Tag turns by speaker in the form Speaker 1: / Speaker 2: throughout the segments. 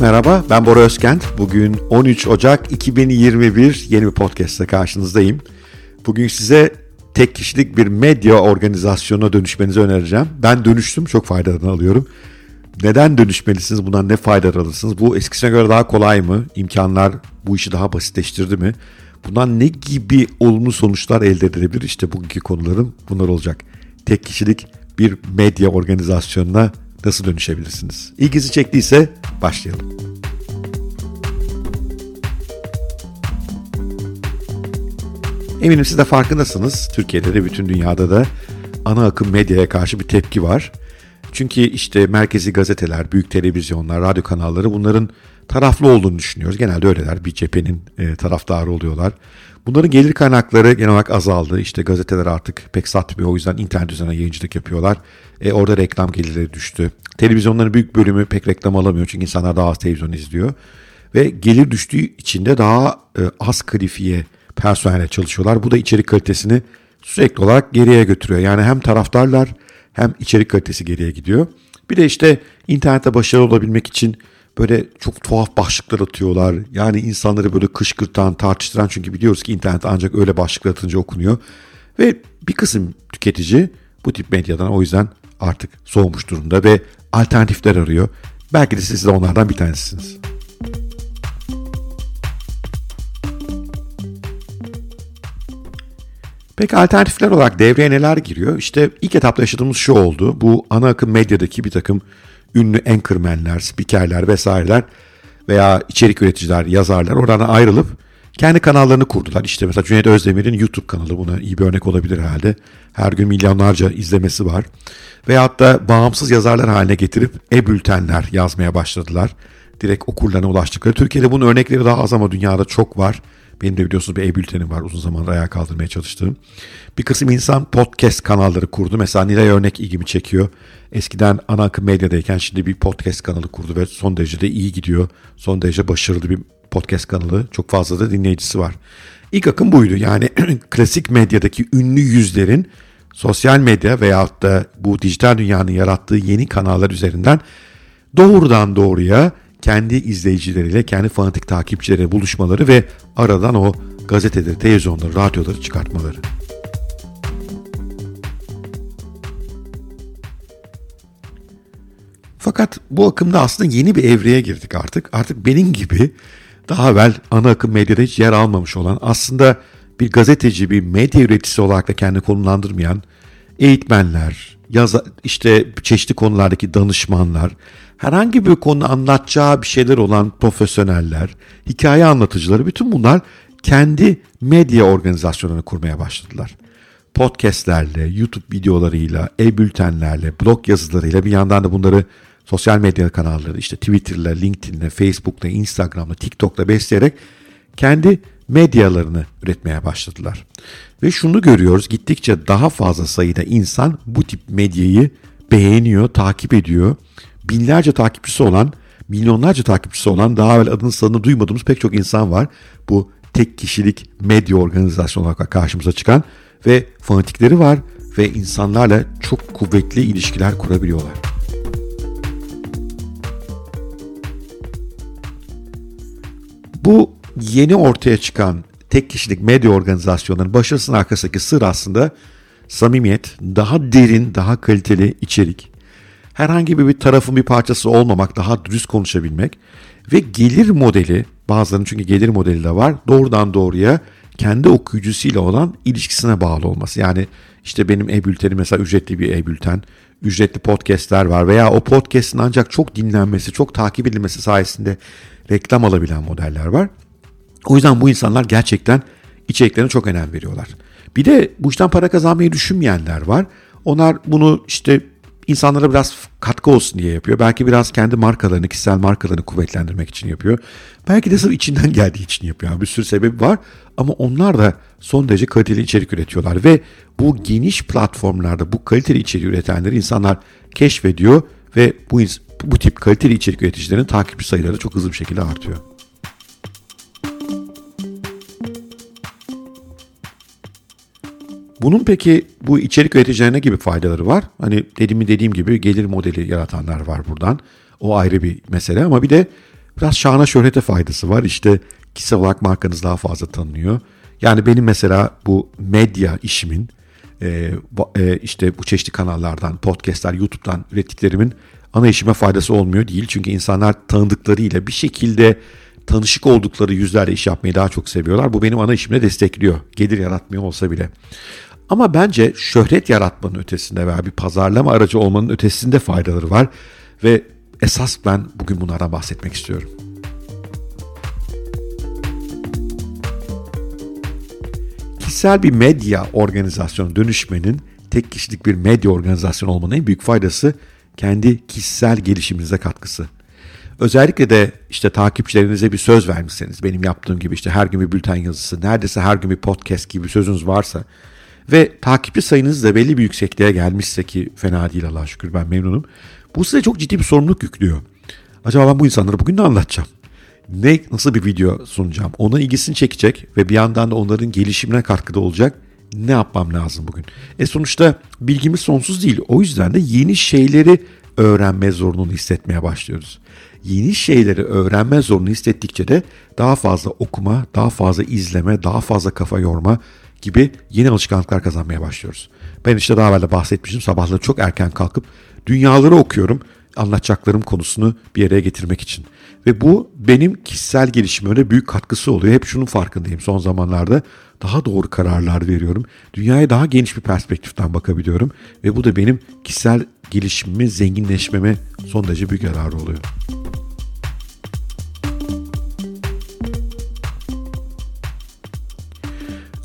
Speaker 1: Merhaba, ben Bora Özkent. Bugün 13 Ocak 2021 yeni bir podcast'te karşınızdayım. Bugün size tek kişilik bir medya organizasyonuna dönüşmenizi önereceğim. Ben dönüştüm, çok faydalarını alıyorum. Neden dönüşmelisiniz, bundan ne faydalar alırsınız? Bu eskisine göre daha kolay mı? İmkanlar bu işi daha basitleştirdi mi? Bundan ne gibi olumlu sonuçlar elde edilebilir? İşte bugünkü konularım bunlar olacak. Tek kişilik bir medya organizasyonuna nasıl dönüşebilirsiniz? İlginizi çektiyse başlayalım. Eminim siz de farkındasınız. Türkiye'de de bütün dünyada da ana akım medyaya karşı bir tepki var. Çünkü işte merkezi gazeteler, büyük televizyonlar, radyo kanalları bunların taraflı olduğunu düşünüyoruz. Genelde öyleler. Bir cephenin e, taraftarı oluyorlar. Bunların gelir kaynakları genel olarak azaldı. İşte gazeteler artık pek satmıyor. O yüzden internet üzerine yayıncılık yapıyorlar. E, orada reklam gelirleri düştü. Televizyonların büyük bölümü pek reklam alamıyor. Çünkü insanlar daha az televizyon izliyor. Ve gelir düştüğü için de daha e, az kalifiye personelle çalışıyorlar. Bu da içerik kalitesini sürekli olarak geriye götürüyor. Yani hem taraftarlar hem içerik kalitesi geriye gidiyor. Bir de işte internette başarılı olabilmek için böyle çok tuhaf başlıklar atıyorlar. Yani insanları böyle kışkırtan, tartıştıran çünkü biliyoruz ki internet ancak öyle başlıklar atınca okunuyor. Ve bir kısım tüketici bu tip medyadan o yüzden artık soğumuş durumda ve alternatifler arıyor. Belki de siz de onlardan bir tanesisiniz. Peki alternatifler olarak devreye neler giriyor? İşte ilk etapta yaşadığımız şu oldu. Bu ana akım medyadaki bir takım ünlü anchormenler, spikerler vesaireler veya içerik üreticiler, yazarlar oradan ayrılıp kendi kanallarını kurdular. İşte mesela Cüneyt Özdemir'in YouTube kanalı buna iyi bir örnek olabilir herhalde. Her gün milyonlarca izlemesi var. Veyahut da bağımsız yazarlar haline getirip e-bültenler yazmaya başladılar. Direkt okurlarına ulaştıkları. Türkiye'de bunun örnekleri daha az ama dünyada çok var. Benim de biliyorsunuz bir e-bültenim var uzun zamandır ayağa kaldırmaya çalıştığım. Bir kısım insan podcast kanalları kurdu. Mesela Nilay Örnek ilgimi çekiyor. Eskiden ana akım medyadayken şimdi bir podcast kanalı kurdu ve son derece de iyi gidiyor. Son derece başarılı bir podcast kanalı. Çok fazla da dinleyicisi var. İlk akım buydu. Yani klasik medyadaki ünlü yüzlerin sosyal medya veyahut da bu dijital dünyanın yarattığı yeni kanallar üzerinden doğrudan doğruya kendi izleyicileriyle, kendi fanatik takipçileriyle buluşmaları ve aradan o gazeteleri, televizyonları, radyoları çıkartmaları. Fakat bu akımda aslında yeni bir evreye girdik artık. Artık benim gibi daha evvel ana akım medyada hiç yer almamış olan aslında bir gazeteci, bir medya üreticisi olarak da kendini konumlandırmayan eğitmenler, yaza, işte çeşitli konulardaki danışmanlar, herhangi bir konu anlatacağı bir şeyler olan profesyoneller, hikaye anlatıcıları bütün bunlar kendi medya organizasyonlarını kurmaya başladılar. Podcastlerle, YouTube videolarıyla, e-bültenlerle, blog yazılarıyla bir yandan da bunları sosyal medya kanalları işte Twitter'la, LinkedIn'le, Facebook'la, Instagram'la, TikTok'la besleyerek kendi medyalarını üretmeye başladılar. Ve şunu görüyoruz gittikçe daha fazla sayıda insan bu tip medyayı beğeniyor, takip ediyor. Binlerce takipçisi olan, milyonlarca takipçisi olan daha evvel adını sanını duymadığımız pek çok insan var. Bu tek kişilik medya organizasyonu olarak karşımıza çıkan ve fanatikleri var ve insanlarla çok kuvvetli ilişkiler kurabiliyorlar. Bu yeni ortaya çıkan tek kişilik medya organizasyonlarının başarısının arkasındaki sır aslında samimiyet, daha derin, daha kaliteli içerik, herhangi bir tarafın bir parçası olmamak, daha dürüst konuşabilmek ve gelir modeli, bazılarının çünkü gelir modeli de var, doğrudan doğruya kendi okuyucusuyla olan ilişkisine bağlı olması. Yani işte benim e-bültenim mesela ücretli bir e-bülten, ücretli podcastler var veya o podcast'in ancak çok dinlenmesi, çok takip edilmesi sayesinde reklam alabilen modeller var. O yüzden bu insanlar gerçekten içeriklerine çok önem veriyorlar. Bir de bu işten para kazanmayı düşünmeyenler var. Onlar bunu işte insanlara biraz katkı olsun diye yapıyor. Belki biraz kendi markalarını, kişisel markalarını kuvvetlendirmek için yapıyor. Belki de sırf içinden geldiği için yapıyor. Yani bir sürü sebebi var ama onlar da son derece kaliteli içerik üretiyorlar ve bu geniş platformlarda bu kaliteli içerik üretenleri insanlar keşfediyor ve bu bu tip kaliteli içerik üreticilerinin takipçi sayıları çok hızlı bir şekilde artıyor. Bunun peki bu içerik üreticilerine gibi faydaları var. Hani dediğim dediğim gibi gelir modeli yaratanlar var buradan. O ayrı bir mesele ama bir de Biraz şahına şöhrete faydası var. İşte kişisel olarak markanız daha fazla tanınıyor. Yani benim mesela bu medya işimin e, e, işte bu çeşitli kanallardan, podcastler, YouTube'dan ürettiklerimin ana işime faydası olmuyor değil. Çünkü insanlar tanıdıklarıyla bir şekilde tanışık oldukları yüzlerle iş yapmayı daha çok seviyorlar. Bu benim ana işimde destekliyor. Gelir yaratmıyor olsa bile. Ama bence şöhret yaratmanın ötesinde veya bir pazarlama aracı olmanın ötesinde faydaları var. Ve esas ben bugün bunlardan bahsetmek istiyorum. Kişisel bir medya organizasyonu dönüşmenin tek kişilik bir medya organizasyonu olmanın en büyük faydası kendi kişisel gelişiminize katkısı. Özellikle de işte takipçilerinize bir söz vermişseniz benim yaptığım gibi işte her gün bir bülten yazısı, neredeyse her gün bir podcast gibi sözünüz varsa ve takipçi sayınız da belli bir yüksekliğe gelmişse ki fena değil Allah şükür ben memnunum. Bu size çok ciddi bir sorumluluk yüklüyor. Acaba ben bu insanlara bugün ne anlatacağım? Ne, nasıl bir video sunacağım? Ona ilgisini çekecek ve bir yandan da onların gelişimine katkıda olacak. Ne yapmam lazım bugün? E sonuçta bilgimiz sonsuz değil. O yüzden de yeni şeyleri öğrenme zorunluluğunu hissetmeye başlıyoruz. Yeni şeyleri öğrenme zorunluluğunu hissettikçe de daha fazla okuma, daha fazla izleme, daha fazla kafa yorma gibi yeni alışkanlıklar kazanmaya başlıyoruz. Ben işte daha evvel de bahsetmiştim sabahları çok erken kalkıp dünyaları okuyorum anlatacaklarım konusunu bir yere getirmek için. Ve bu benim kişisel gelişime büyük katkısı oluyor. Hep şunun farkındayım son zamanlarda. Daha doğru kararlar veriyorum. Dünyaya daha geniş bir perspektiften bakabiliyorum. Ve bu da benim kişisel gelişimimi, zenginleşmeme son derece büyük yararı oluyor.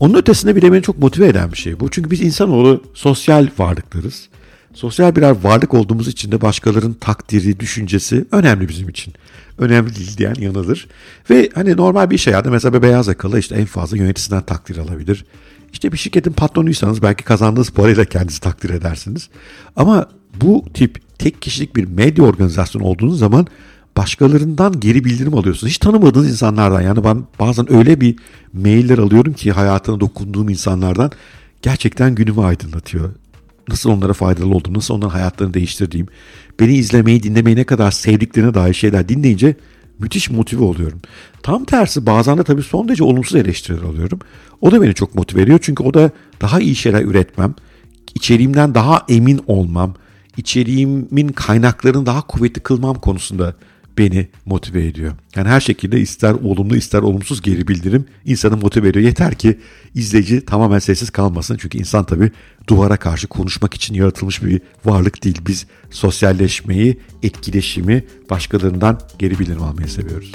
Speaker 1: Onun ötesinde bile beni çok motive eden bir şey bu. Çünkü biz insanoğlu sosyal varlıklarız. Sosyal birer varlık olduğumuz için de başkalarının takdiri, düşüncesi önemli bizim için. Önemli değil diyen yanılır. Ve hani normal bir iş hayatında mesela bir beyaz yakalı işte en fazla yöneticisinden takdir alabilir. İşte bir şirketin patronuysanız belki kazandığınız parayla kendinizi takdir edersiniz. Ama bu tip tek kişilik bir medya organizasyonu olduğunuz zaman başkalarından geri bildirim alıyorsunuz. Hiç tanımadığınız insanlardan yani ben bazen öyle bir mailler alıyorum ki hayatına dokunduğum insanlardan gerçekten günümü aydınlatıyor. Nasıl onlara faydalı oldum, nasıl onların hayatlarını değiştirdiğim, beni izlemeyi, dinlemeyi ne kadar sevdiklerine dair şeyler dinleyince müthiş motive oluyorum. Tam tersi bazen de tabii son derece olumsuz eleştiriler alıyorum. O da beni çok motive ediyor çünkü o da daha iyi şeyler üretmem, içeriğimden daha emin olmam, içeriğimin kaynaklarını daha kuvvetli kılmam konusunda beni motive ediyor. Yani her şekilde ister olumlu ister olumsuz geri bildirim insanı motive ediyor. Yeter ki izleyici tamamen sessiz kalmasın. Çünkü insan tabii duvara karşı konuşmak için yaratılmış bir varlık değil. Biz sosyalleşmeyi, etkileşimi, başkalarından geri bildirim almayı seviyoruz.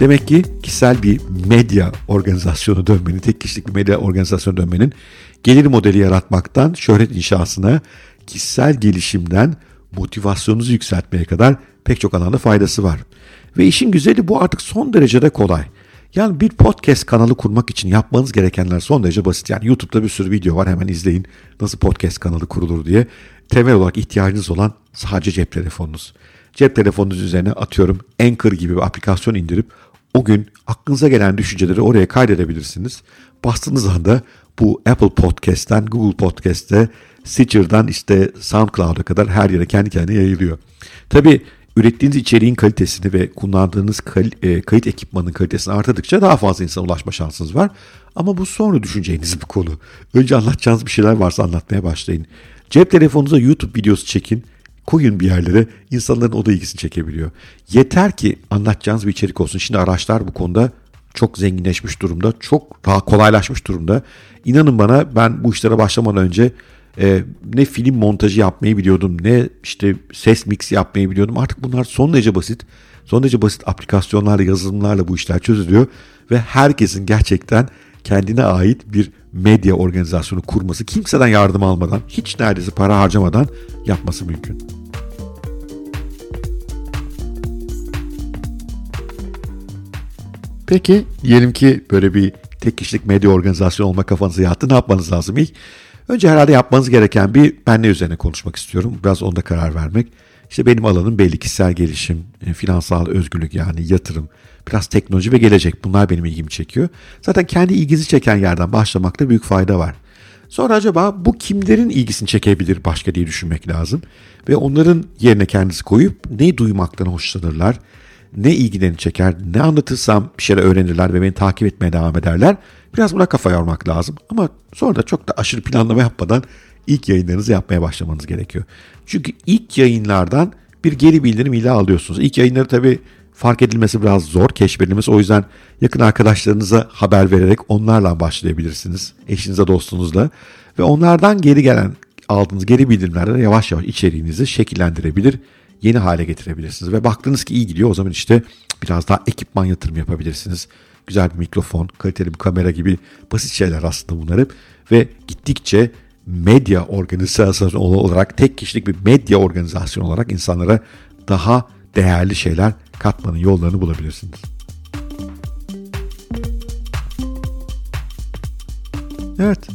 Speaker 1: Demek ki kişisel bir medya organizasyonu dönmenin, tek kişilik bir medya organizasyonu dönmenin gelir modeli yaratmaktan şöhret inşasına, kişisel gelişimden motivasyonunuzu yükseltmeye kadar pek çok alanda faydası var. Ve işin güzeli bu artık son derecede kolay. Yani bir podcast kanalı kurmak için yapmanız gerekenler son derece basit. Yani YouTube'da bir sürü video var hemen izleyin nasıl podcast kanalı kurulur diye. Temel olarak ihtiyacınız olan sadece cep telefonunuz. Cep telefonunuz üzerine atıyorum Anchor gibi bir aplikasyon indirip o gün aklınıza gelen düşünceleri oraya kaydedebilirsiniz. Bastığınız anda bu Apple Podcast'ten Google Podcast'te Stitcher'dan işte SoundCloud'a kadar her yere kendi kendine yayılıyor. Tabi ürettiğiniz içeriğin kalitesini ve kullandığınız e, kayıt ekipmanının kalitesini arttıkça daha fazla insana ulaşma şansınız var. Ama bu sonra düşüneceğiniz bir konu. Önce anlatacağınız bir şeyler varsa anlatmaya başlayın. Cep telefonunuza YouTube videosu çekin koyun bir yerlere insanların o da ilgisini çekebiliyor. Yeter ki anlatacağınız bir içerik olsun. Şimdi araçlar bu konuda çok zenginleşmiş durumda. Çok daha kolaylaşmış durumda. İnanın bana ben bu işlere başlamadan önce e, ne film montajı yapmayı biliyordum ne işte ses mix yapmayı biliyordum. Artık bunlar son derece basit. Son derece basit aplikasyonlarla, yazılımlarla bu işler çözülüyor. Ve herkesin gerçekten kendine ait bir medya organizasyonu kurması, kimseden yardım almadan, hiç neredeyse para harcamadan yapması mümkün. Peki diyelim ki böyle bir tek kişilik medya organizasyonu olma kafanıza yattı. Ne yapmanız lazım ilk? Önce herhalde yapmanız gereken bir ben ne üzerine konuşmak istiyorum. Biraz onda karar vermek. İşte benim alanım belli kişisel gelişim, e, finansal özgürlük yani yatırım, biraz teknoloji ve gelecek. Bunlar benim ilgimi çekiyor. Zaten kendi ilginizi çeken yerden başlamakta büyük fayda var. Sonra acaba bu kimlerin ilgisini çekebilir başka diye düşünmek lazım. Ve onların yerine kendisi koyup ne duymaktan hoşlanırlar, ne ilgilerini çeker, ne anlatırsam bir şeyler öğrenirler ve beni takip etmeye devam ederler. Biraz buna kafa yormak lazım. Ama sonra da çok da aşırı planlama yapmadan ilk yayınlarınızı yapmaya başlamanız gerekiyor. Çünkü ilk yayınlardan bir geri bildirim ile alıyorsunuz. İlk yayınları tabii fark edilmesi biraz zor, keşfedilmesi. O yüzden yakın arkadaşlarınıza haber vererek onlarla başlayabilirsiniz. Eşinize, dostunuzla. Ve onlardan geri gelen aldığınız geri bildirimlerle yavaş yavaş içeriğinizi şekillendirebilir, yeni hale getirebilirsiniz. Ve baktınız ki iyi gidiyor o zaman işte biraz daha ekipman yatırım yapabilirsiniz. Güzel bir mikrofon, kaliteli bir kamera gibi basit şeyler aslında bunlar hep. Ve gittikçe medya organizasyonu olarak tek kişilik bir medya organizasyonu olarak insanlara daha değerli şeyler katmanın yollarını bulabilirsiniz. Evet,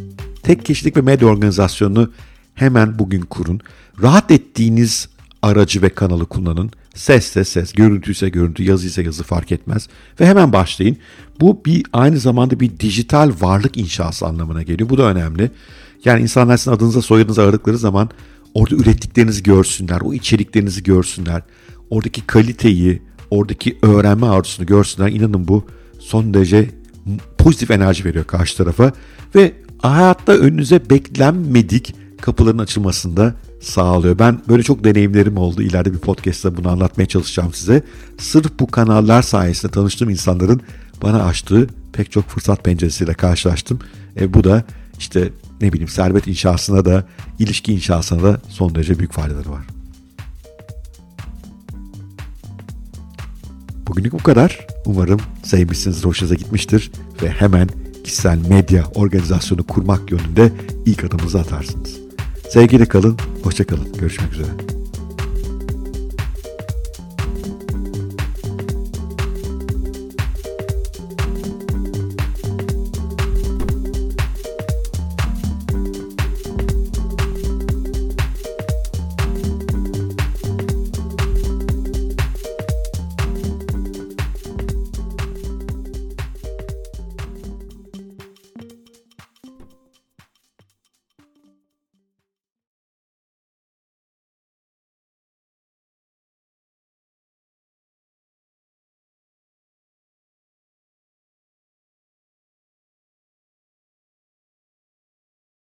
Speaker 1: tek kişilik bir medya organizasyonunu hemen bugün kurun. Rahat ettiğiniz aracı ve kanalı kullanın. Sesse ses, görüntüyse görüntü, yazı ise yazı fark etmez. Ve hemen başlayın. Bu bir aynı zamanda bir dijital varlık inşası anlamına geliyor. Bu da önemli. Yani insanlar sizin adınıza soyadınıza aradıkları zaman orada ürettiklerinizi görsünler, o içeriklerinizi görsünler. Oradaki kaliteyi, oradaki öğrenme arzusunu görsünler. İnanın bu son derece pozitif enerji veriyor karşı tarafa. Ve hayatta önünüze beklenmedik kapıların açılmasında sağlıyor. Ben böyle çok deneyimlerim oldu. İleride bir podcast'ta bunu anlatmaya çalışacağım size. Sırf bu kanallar sayesinde tanıştığım insanların bana açtığı pek çok fırsat penceresiyle karşılaştım. E, bu da işte ne bileyim servet inşasına da ilişki inşasına da son derece büyük faydaları var. Bugünlük bu kadar. Umarım sevmişsiniz, hoşunuza gitmiştir ve hemen kişisel medya organizasyonu kurmak yönünde ilk adımınızı atarsınız. Sevgiyle kalın, hoşça kalın. Görüşmek üzere.